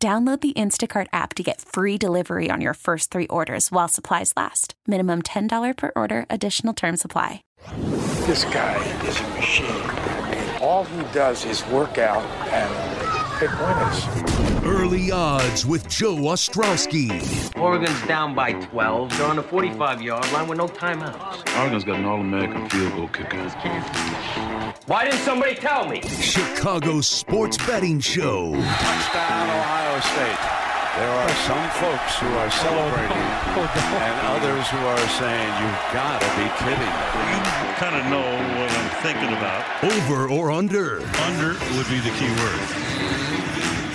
Download the Instacart app to get free delivery on your first three orders while supplies last. Minimum $10 per order, additional term supply. This guy is a machine. All he does is work out and pick winners. Early odds with Joe Ostrowski. Oregon's down by 12. They're on the 45 yard line with no timeouts. Oregon's got an All American field goal kicker. Why didn't somebody tell me? Chicago Sports Betting Show. Touchdown, Ohio State. There are some folks who are celebrating and others who are saying, you've got to be kidding. You kind of know what I'm thinking about. Over or under? Under would be the key word.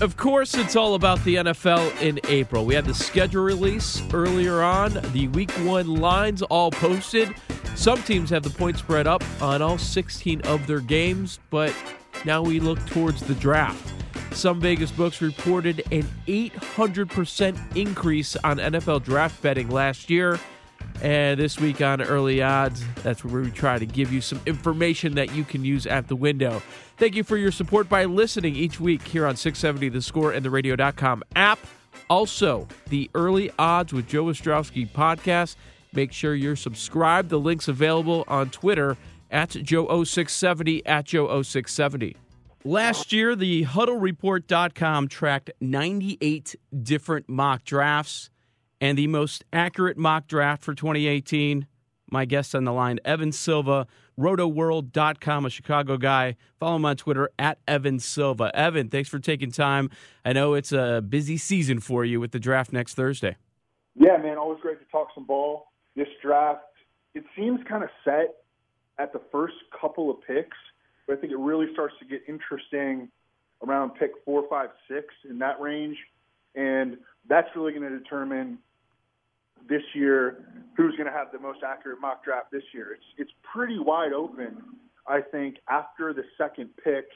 Of course, it's all about the NFL in April. We had the schedule release earlier on, the week one lines all posted. Some teams have the point spread up on all 16 of their games, but now we look towards the draft. Some Vegas books reported an 800% increase on NFL draft betting last year. And this week on Early Odds, that's where we try to give you some information that you can use at the window. Thank you for your support by listening each week here on 670 The Score and the radio.com app. Also, the Early Odds with Joe Ostrowski podcast. Make sure you're subscribed. The link's available on Twitter at Joe0670 at Joe0670. Last year, the HuddleReport.com tracked 98 different mock drafts. And the most accurate mock draft for 2018, my guest on the line, Evan Silva, rotoworld.com, a Chicago guy. Follow him on Twitter at Evan Silva. Evan, thanks for taking time. I know it's a busy season for you with the draft next Thursday. Yeah, man, always great to talk some ball. This draft, it seems kind of set at the first couple of picks, but I think it really starts to get interesting around pick four, five, six in that range. And that's really going to determine this year who's going to have the most accurate mock draft this year. It's it's pretty wide open, I think, after the second pick,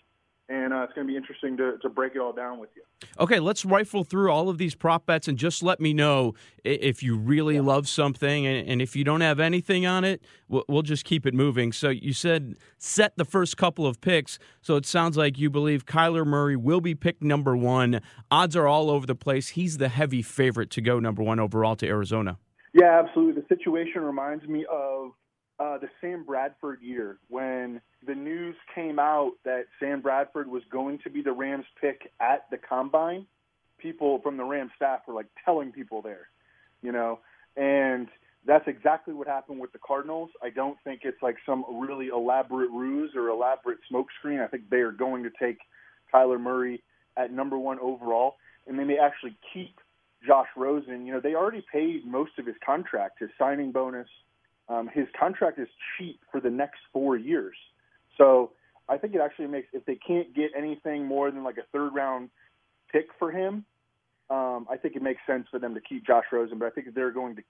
and uh, it's going to be interesting to, to break it all down with you. Okay, let's rifle through all of these prop bets and just let me know if you really yeah. love something, and, and, if you don't have anything on it, we'll, we'll just keep it moving. So you said set the first couple of picks, so it sounds like you believe Kyler Murray will be picked number one. Odds are all over the place. He's the heavy favorite to go number one overall to Arizona. Yeah, absolutely. The situation reminds me of uh, the Sam Bradford year when the news came out that Sam Bradford was going to be the Rams pick at the combine. People from the Rams staff were like telling people there, you know, and that's exactly what happened with the Cardinals. I don't think it's like some really elaborate ruse or elaborate smokescreen. I think they are going to take Kyler Murray at number one overall, and they may actually keep Josh Rosen. You know, they already paid most of his contract, his signing bonus. Um, his contract is cheap for the next four years. So I think it actually makes if they can't get anything more than like a third round pick for him, um, I think it makes sense for them to keep Josh Rosen. But I think they're going to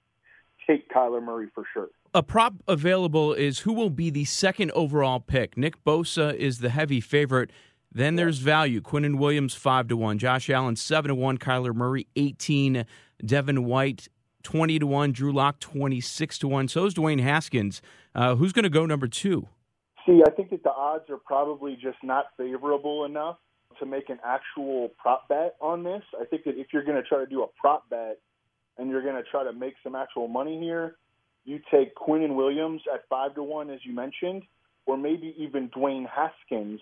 take Kyler Murray for sure. A prop available is who will be the second overall pick. Nick Bosa is the heavy favorite. Then there's value. Quinnen Williams five to one, Josh Allen seven to one, Kyler Murray eighteen, Devin White twenty to one, Drew Lock twenty six to one. So is Dwayne Haskins. Uh, who's going to go number two? See, I think that the odds are probably just not favorable enough to make an actual prop bet on this. I think that if you're going to try to do a prop bet and you're going to try to make some actual money here, you take Quinnen Williams at five to one, as you mentioned, or maybe even Dwayne Haskins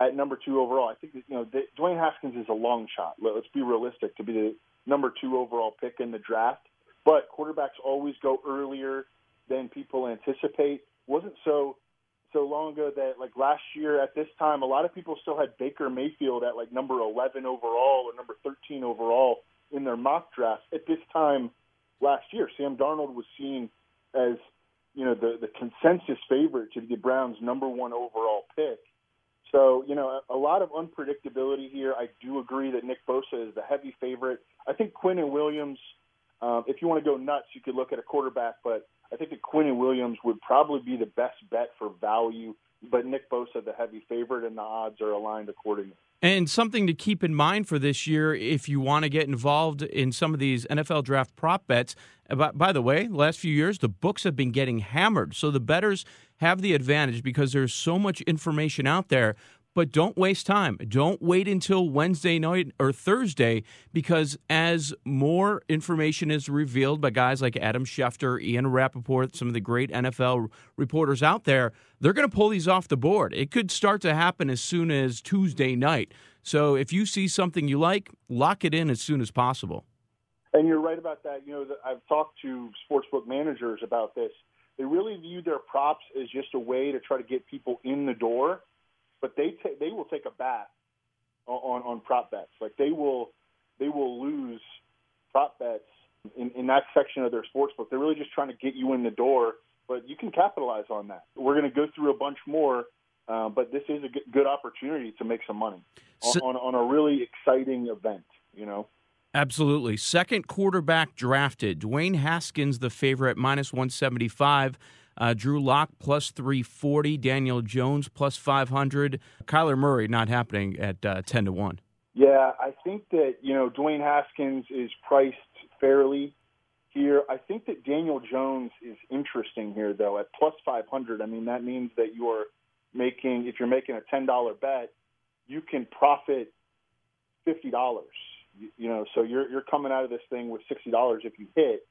at number two overall. I think that, you know Dwayne Haskins is a long shot. Let's be realistic to be the number two overall pick in the draft. But quarterbacks always go earlier than people anticipate. wasn't so so long ago that like last year at this time, a lot of people still had Baker Mayfield at like number 11 overall or number 13 overall in their mock drafts. At this time last year, Sam Darnold was seen as you know the the consensus favorite to be the Browns' number one overall pick. So you know a, a lot of unpredictability here. I do agree that Nick Bosa is the heavy favorite. I think Quinnen Williams. Um, if you want to go nuts, you could look at a quarterback, but I think that Quinnen Williams would probably be the best bet for value. But Nick Bosa, the heavy favorite, and the odds are aligned accordingly. And something to keep in mind for this year if you want to get involved in some of these NFL draft prop bets. By, by, the way, last few years, the books have been getting hammered. So the bettors have the advantage because there's so much information out there. But don't waste time. Don't wait until Wednesday night or Thursday because as more information is revealed by guys like Adam Schefter, Ian Rapoport, some of the great NFL reporters out there, they're going to pull these off the board. It could start to happen as soon as Tuesday night. So if you see something you like, lock it in as soon as possible. And you're right about that. You know, I've talked to sportsbook managers about this. They really view their props as just a way to try to get people in the door but they ta- they will take a bath on, on prop bets. Like they will they will lose prop bets in, in that section of their sports book. They're really just trying to get you in the door, but you can capitalize on that. We're going to go through a bunch more, uh, but this is a good opportunity to make some money so, on, on, on a really exciting event. You know. Absolutely. Second quarterback drafted. Dwayne Haskins, the favorite, minus 175. Uh, Drew Lock plus 340, Daniel Jones plus 500, Kyler Murray not happening at uh, 10 to 1. Yeah, I think that, you know, Dwayne Haskins is priced fairly here. I think that Daniel Jones is interesting here, though, at plus 500. I mean, that means that you're making, if you're making a $10 bet, you can profit $50. You, you know, so you're, you're coming out of this thing with $60 if you hit.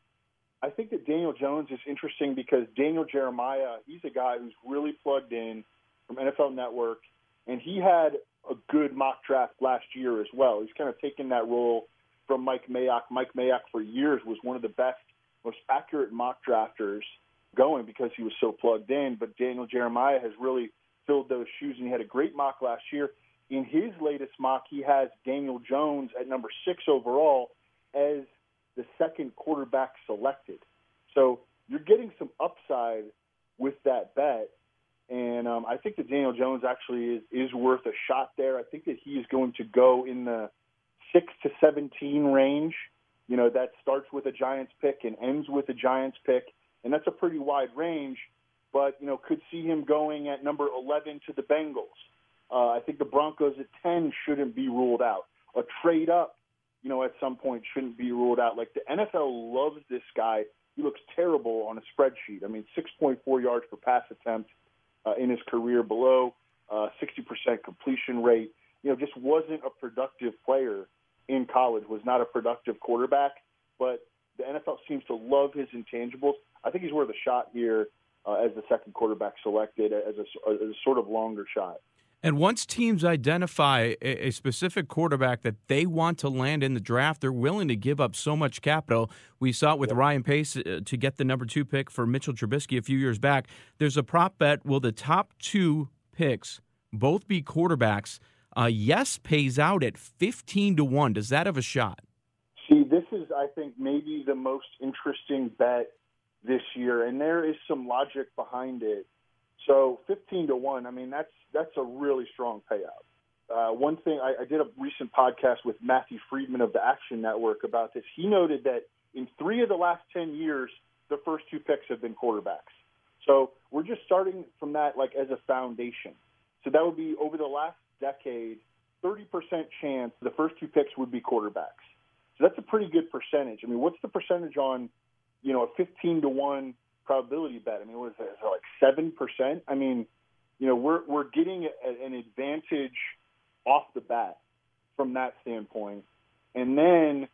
I think that Daniel Jones is interesting because Daniel Jeremiah, he's a guy who's really plugged in from NFL Network, and he had a good mock draft last year as well. He's kind of taken that role from Mike Mayock. Mike Mayock for years was one of the best, most accurate mock drafters going because he was so plugged in. But Daniel Jeremiah has really filled those shoes, and he had a great mock last year. In his latest mock, he has Daniel Jones at number six overall as the second quarterback selected. So you're getting some upside with that bet. And um, I think that Daniel Jones actually is, is worth a shot there. I think that he is going to go in the 6 to 17 range. You know, that starts with a Giants pick and ends with a Giants pick. And that's a pretty wide range, but, you know, could see him going at number 11 to the Bengals. Uh, I think the Broncos at 10 shouldn't be ruled out. A trade up you know, at some point shouldn't be ruled out. Like the NFL loves this guy. He looks terrible on a spreadsheet. I mean, 6.4 yards per pass attempt uh, in his career, below uh, 60% completion rate. You know, just wasn't a productive player in college. Was not a productive quarterback. But the NFL seems to love his intangibles. I think he's worth a shot here uh, as the second quarterback selected as a, as a sort of longer shot. And once teams identify a, specific quarterback that they want to land in the draft, they're willing to give up so much capital. We saw it with yep. Ryan Pace uh, to get the number two pick for Mitchell Trubisky a few years back. There's a prop bet: will the top two picks both be quarterbacks? Uh, yes pays out at fifteen to one. Does that have a shot? See, this is, I think, maybe the most interesting bet this year, and there is some logic behind it. So, fifteen to one. I mean, that's that's a really strong payout. Uh, one thing I, I did a recent podcast with Matthew Freedman of the Action Network about this. He noted that in three of the last ten years, the first two picks have been quarterbacks. So we're just starting from that like as a foundation. So that would be over the last decade, 30% chance the first two picks would be quarterbacks. So that's a pretty good percentage. I mean, what's the percentage on, you know, a 15 to 1 probability bet? I mean, what is that? Is it like 7%? I mean, you know, we're we're getting a, an advantage off the bat from that standpoint. And then,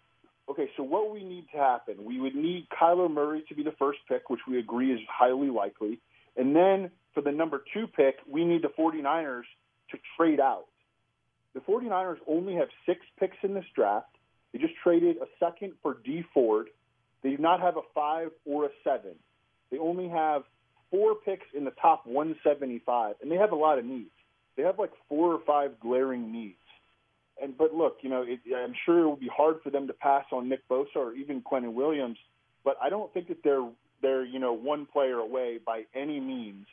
okay, so what we need to happen? We would need Kyler Murray to be the first pick, which we agree is highly likely. And then for the number two pick, we need the 49ers to trade out. The 49ers only have six picks in this draft. They just traded a second for Dee Ford. They do not have a five or a seven. They only have four picks in the top 175, and they have a lot of needs. They have like four or five glaring needs. And but look, you know, it, I'm sure it will be hard for them to pass on Nick Bosa or even Quentin Williams, but I don't think that they're they're you know one player away by any means.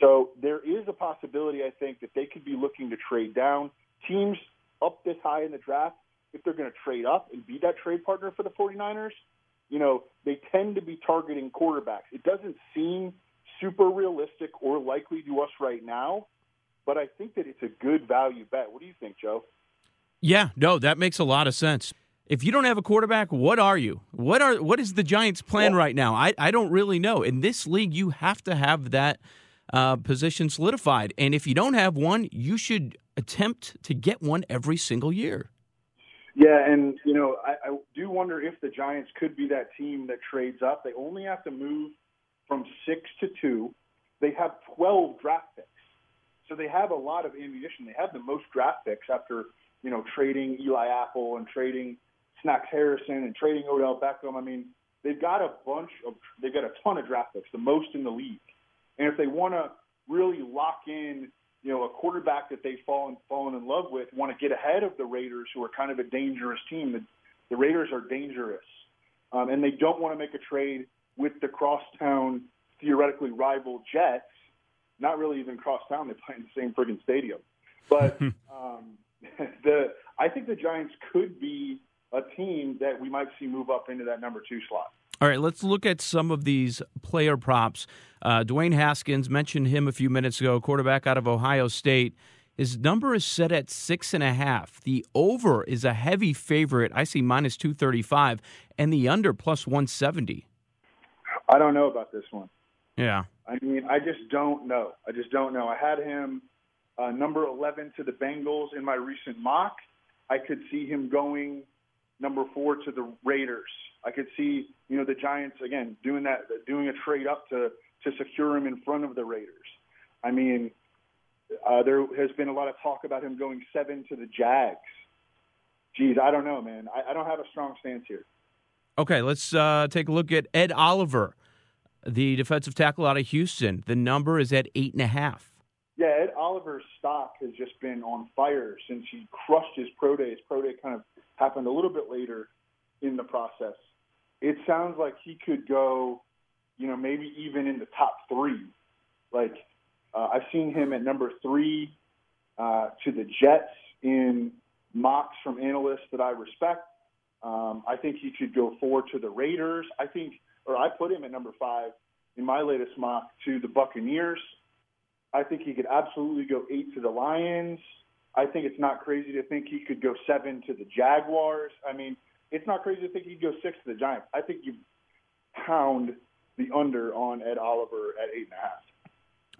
So there is a possibility, I think, that they could be looking to trade down. Teams up this high in the draft, if they're going to trade up and be that trade partner for the 49ers, you know, they tend to be targeting quarterbacks. It doesn't seem super realistic or likely to us right now, but I think that it's a good value bet. What do you think, Joe? Yeah, no, that makes a lot of sense. If you don't have a quarterback, what are you? What are what is the Giants' plan well, right now? I, I don't really know. In this league, you have to have that uh, position solidified, and if you don't have one, you should attempt to get one every single year. Yeah, and you know, I, I do wonder if the Giants could be that team that trades up. They only have to move from six to two. They have 12 draft picks. So they have a lot of ammunition. They have the most draft picks after, you know, trading Eli Apple and trading Snacks Harrison and trading Odell Beckham. I mean, they've got a bunch of, they've got a ton of draft picks, the most in the league. And if they want to really lock in, you know, a quarterback that they've fallen fallen in love with, want to get ahead of the Raiders, who are kind of a dangerous team. The, the Raiders are dangerous, um, and they don't want to make a trade with the crosstown theoretically rival Jets. Not really even crosstown; they play in the same friggin' stadium. But um, the I think the Giants could be a team that we might see move up into that number two slot. All right, let's look at some of these player props. Uh, Dwayne Haskins mentioned him a few minutes ago, quarterback out of Ohio State. His number is set at six and a half. The over is a heavy favorite. I see minus 235, and the under plus 170. I don't know about this one. Yeah. I mean, I just don't know. I just don't know. I had him uh, number 11 to the Bengals in my recent mock. I could see him going number four to the Raiders. I could see, you know, the Giants again doing that, doing a trade up to to secure him in front of the Raiders. I mean, uh, there has been a lot of talk about him going seven to the Jags. Geez, I don't know, man. I, I don't have a strong stance here. Okay, let's uh, take a look at Ed Oliver, the defensive tackle out of Houston. The number is at eight and a half. Yeah, Ed Oliver's stock has just been on fire since he crushed his pro day. His pro day kind of happened a little bit later in the process. It sounds like he could go, you know, maybe even in the top three. Like uh, I've seen him at number three uh, to the Jets in mocks from analysts that I respect. Um, I think he could go four to the Raiders. I think, or I put him at number five in my latest mock to the Buccaneers. I think he could absolutely go eight to the Lions. I think it's not crazy to think he could go seven to the Jaguars. I mean, it's not crazy to think he'd go six to the Giants. I think you pound the under on Ed Oliver at eight and a half.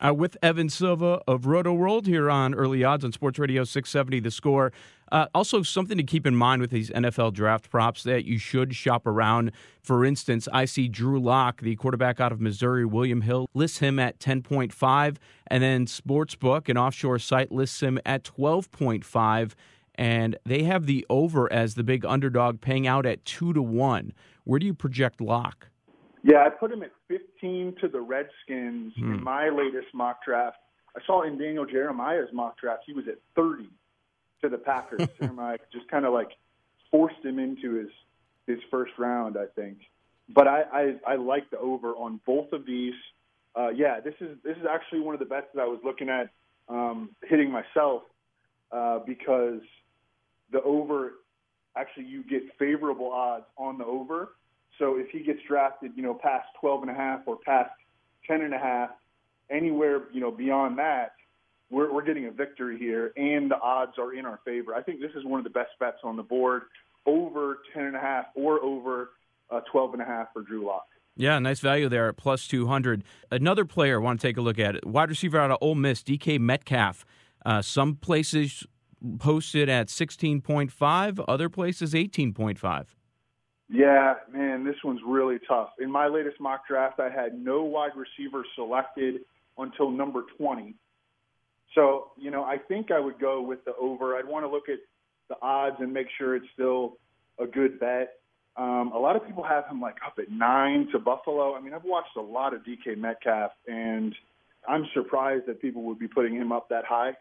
Uh, with Evan Silva of Roto World here on Early Odds on Sports Radio 670 The Score. Uh, also, something to keep in mind with these NFL draft props that you should shop around. For instance, I see Drew Lock, the quarterback out of Missouri, William Hill, lists him at 10.5, and then Sportsbook, an offshore site, lists him at 12.5, and they have the over as the big underdog, paying out at 2 to 1. Where do you project Lock? Yeah, I put him at 15 to the Redskins hmm. in my latest mock draft. I saw in Daniel Jeremiah's mock draft, he was at 30 to the Packers. Jeremiah just kind of like forced him into his his first round, I think. But I, I, I like the over on both of these. Uh, yeah, this is this is actually one of the bets that I was looking at um, hitting myself uh, because the over actually you get favorable odds on the over so if he gets drafted, you know, past 12 and a half or past 10 and a half, anywhere, you know, beyond that, we're, we're getting a victory here, and the odds are in our favor. I think this is one of the best bets on the board, over 10 and a half or over uh, 12 and a half for Drew Lock. Yeah, nice value there at plus 200. Another player I want to take a look at, wide receiver out of Ole Miss, DK Metcalf. Uh, some places posted at 16.5, other places 18.5. Yeah, man, this one's really tough. In my latest mock draft, I had no wide receiver selected until number 20. So, you know, I think I would go with the over. I'd want to look at the odds and make sure it's still a good bet. Um, a lot of people have him like up at nine to Buffalo. I mean, I've watched a lot of DK Metcalf, and I'm surprised that people would be putting him up that high.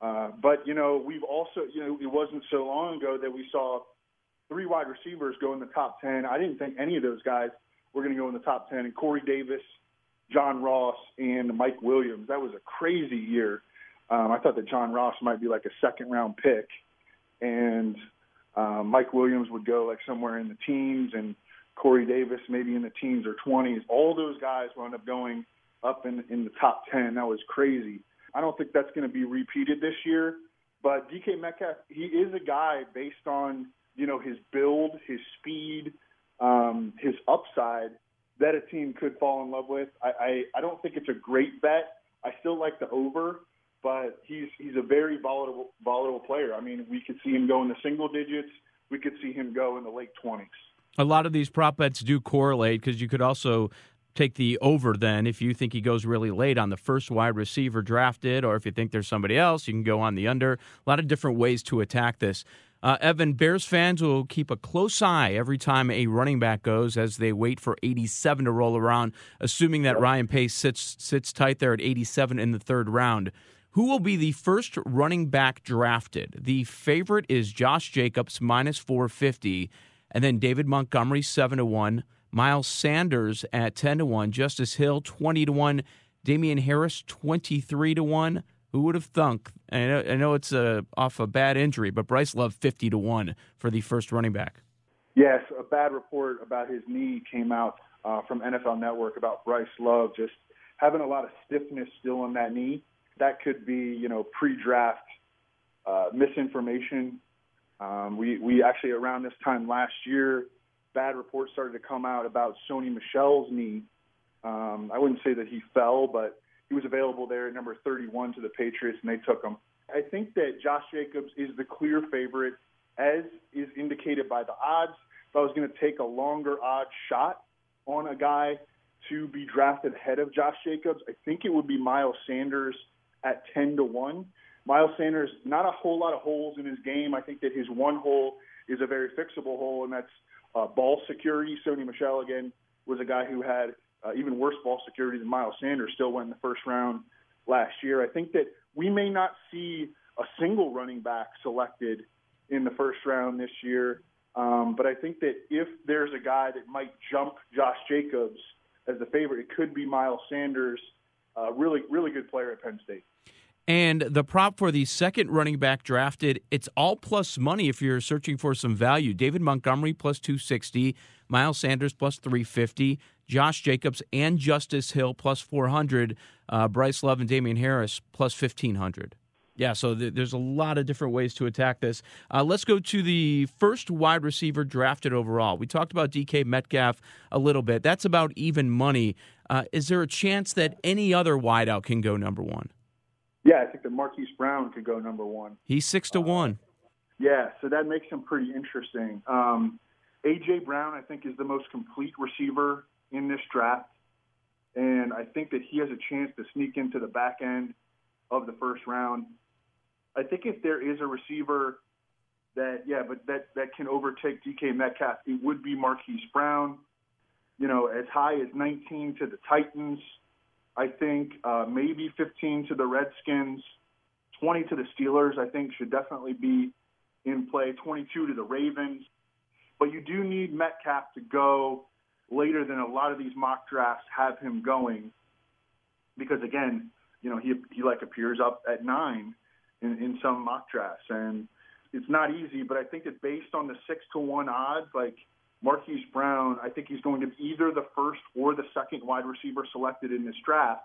Uh, but you know, we've also, you know, it wasn't so long ago that we saw three wide receivers go in the top ten. I didn't think any of those guys were going to go in the top ten. And Corey Davis, John Ross, and Mike Williams. That was a crazy year. Um, I thought that John Ross might be like a second round pick, and um, Mike Williams would go like somewhere in the teens, and Corey Davis maybe in the teens or 20s. All those guys wound up going up in in the top 10. That was crazy. I don't think that's going to be repeated this year. But DK Metcalf, he is a guy based on you know his build, his speed, um, his upside that a team could fall in love with. I, I I don't think it's a great bet. I still like the over, but he's he's a very volatile volatile player. I mean, we could see him go in the single digits. We could see him go in the late twenties. A lot of these prop bets do correlate because you could also take the over then if you think he goes really late on the first wide receiver drafted, or if you think there's somebody else, you can go on the under. A lot of different ways to attack this. Uh, Evan, Bears fans will keep a close eye every time a running back goes as they wait for 87 to roll around, assuming that Ryan Pace sits sits tight there at 87 in the third round. Who will be the first running back drafted? The favorite is Josh Jacobs minus 450, and then David Montgomery 7 to 1. Miles Sanders at 10 to 1, Justice Hill 20 to 1, Damien Harris 23 to 1. Who would have thunk? I know, I know it's a, off a bad injury, but Bryce Love 50 to 1 for the first running back. Yes, a bad report about his knee came out uh, from NFL Network about Bryce Love just having a lot of stiffness still in that knee. That could be, you know, pre-draft uh, misinformation. Um, we we actually around this time last year bad reports started to come out about Sony Michel's knee. Um, I wouldn't say that he fell, but he was available there at number 31 to the Patriots, and they took him. I think that Josh Jacobs is the clear favorite, as is indicated by the odds. If I was going to take a longer odd shot on a guy to be drafted ahead of Josh Jacobs, I think it would be Miles Sanders at 10 to 1. Miles Sanders, not a whole lot of holes in his game. I think that his one hole is a very fixable hole, and that's uh, ball security. Sony Michel again was a guy who had uh, even worse ball security than Miles Sanders. Still went in the first round last year. I think that we may not see a single running back selected in the first round this year. Um, but I think that if there's a guy that might jump Josh Jacobs as the favorite, it could be Miles Sanders. Uh, really, really good player at Penn State. And the prop for the second running back drafted, it's all plus money if you're searching for some value. David Montgomery plus 260, Miles Sanders plus 350, Josh Jacobs and Justice Hill plus 400, uh, Bryce Love and Damien Harris plus 1500. Yeah, so th- there's a lot of different ways to attack this. Uh, let's go to the first wide receiver drafted overall. We talked about DK Metcalf a little bit. That's about even money. Uh, is there a chance that any other wideout can go number one? Yeah, I think that Marquise Brown could go number one. He's six to one. Yeah, so that makes him pretty interesting. Um, AJ Brown, I think, is the most complete receiver in this draft, and I think that he has a chance to sneak into the back end of the first round. I think if there is a receiver that, yeah, but that that can overtake DK Metcalf, it would be Marquise Brown. You know, as high as 19 to the Titans. I think uh, maybe 15 to the Redskins, 20 to the Steelers. I think should definitely be in play. 22 to the Ravens, but you do need Metcalf to go later than a lot of these mock drafts have him going, because again, you know he he like appears up at nine in, in some mock drafts, and it's not easy. But I think that based on the six to one odds, like Marquise Brown, I think he's going to be either the first or the second wide receiver selected in this draft.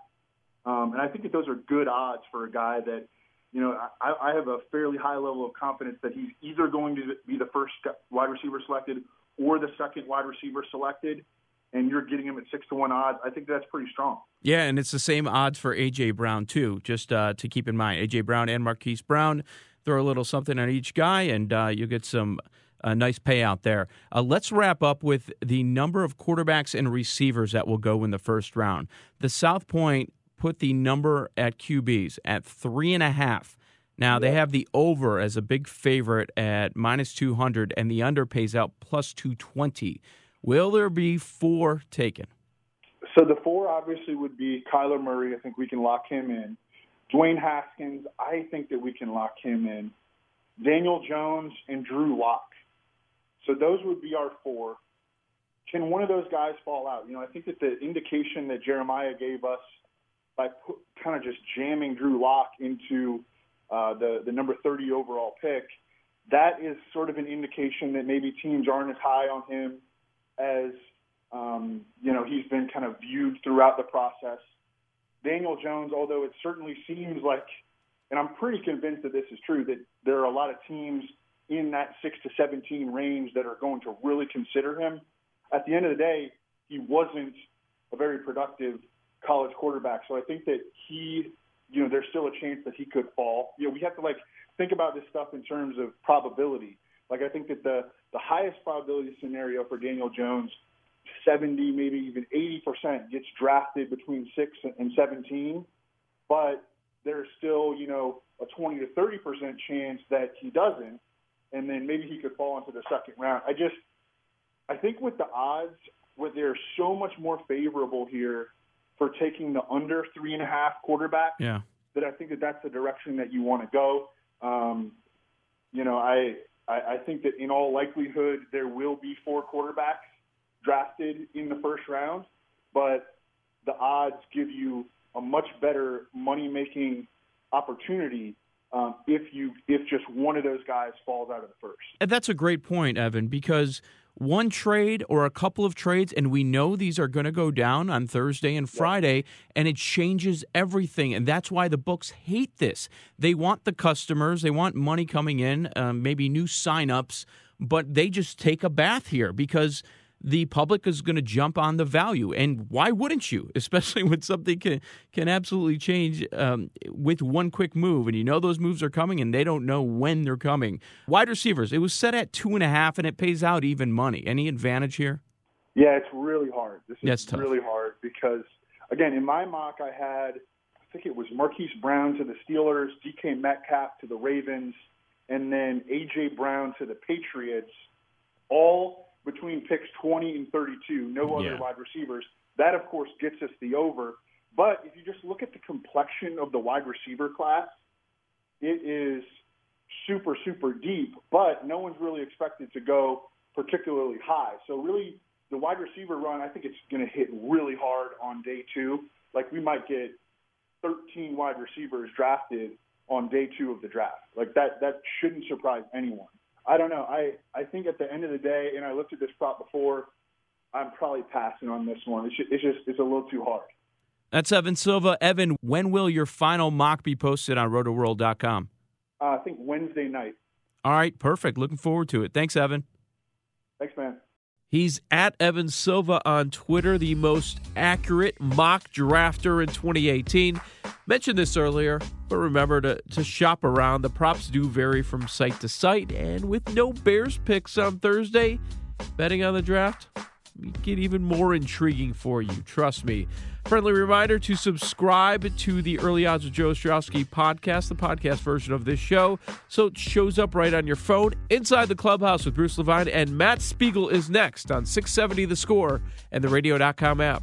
Um, and I think that those are good odds for a guy that, you know, I, I have a fairly high level of confidence that he's either going to be the first wide receiver selected or the second wide receiver selected. And you're getting him at six to one odds. I think that's pretty strong. Yeah, and it's the same odds for AJ Brown too. Just uh, to keep in mind, AJ Brown and Marquise Brown throw a little something on each guy, and uh, you get some a nice payout there. Uh, let's wrap up with the number of quarterbacks and receivers that will go in the first round. The South Point put the number at QBs at three and a half. Now they have the over as a big favorite at minus 200 and the under pays out plus 220. Will there be four taken? So the four obviously would be Kyler Murray. I think we can lock him in. Dwayne Haskins, I think that we can lock him in. Daniel Jones and Drew Lock. So those would be our four. Can one of those guys fall out? You know, I think that the indication that Jeremiah gave us by put, kind of just jamming Drew Lock into uh, the the number 30 overall pick, that is sort of an indication that maybe teams aren't as high on him as um, you know he's been kind of viewed throughout the process. Daniel Jones, although it certainly seems like, and I'm pretty convinced that this is true, that there are a lot of teams in that six to 17 range that are going to really consider him. At the end of the day, he wasn't a very productive college quarterback, so I think that he, you know, there's still a chance that he could fall. You know, we have to like think about this stuff in terms of probability. Like I think that the the highest probability scenario for Daniel Jones 70, maybe even 80% gets drafted between 6 and 17, but there's still, you know, a 20 to 30% chance that he doesn't, and then maybe he could fall into the second round. I just, I think with the odds, where they're so much more favorable here for taking the under three and a half quarterback, yeah. that I think that that's the direction that you want to go. Um, you know, I, I, I think that in all likelihood there will be four quarterbacks drafted in the first round, but the odds give you a much better money making opportunity um, if you if just one of those guys falls out of the first. And that's a great point, Evan, because one trade or a couple of trades, and we know these are going to go down on Thursday and Friday, yep. and it changes everything. And that's why the books hate this. They want the customers, they want money coming in, um, maybe new signups, but they just take a bath here because – the public is going to jump on the value. And why wouldn't you, especially when something can, can absolutely change um, with one quick move? And you know those moves are coming and they don't know when they're coming. Wide receivers, it was set at two and a half and it pays out even money. Any advantage here? Yeah, it's really hard. This is really hard because, again, in my mock, I had, I think it was Marquise Brown to the Steelers, DK Metcalf to the Ravens, and then A.J. Brown to the Patriots, all between picks 20 and 32, no other yeah. wide receivers. That, of course, gets us the over. But if you just look at the complexion of the wide receiver class, it is super, super deep, but no one's really expected to go particularly high. So, really, the wide receiver run, I think it's going to hit really hard on day two. Like, we might get 13 wide receivers drafted on day two of the draft. Like, that, that shouldn't surprise anyone. I don't know. I, I think at the end of the day, and I looked at this prop before, I'm probably passing on this one. It's just, it's just it's a little too hard. That's Evan Silva. Evan, when will your final mock be posted on rotoworld.com? Uh, I think Wednesday night. All right, perfect. Looking forward to it. Thanks, Evan. Thanks, man. He's at Evan Silva on Twitter, the most accurate mock drafter in 2018. Mentioned this earlier, but remember to, to shop around. The props do vary from site to site, and with no Bears picks on Thursday, betting on the draft get even more intriguing for you. Trust me. Friendly reminder to subscribe to the Early Odds with Joe Ostrowski podcast, the podcast version of this show, so it shows up right on your phone. Inside the Clubhouse with Bruce Levine and Matt Spiegel is next on 670 The Score and the Radio.com app.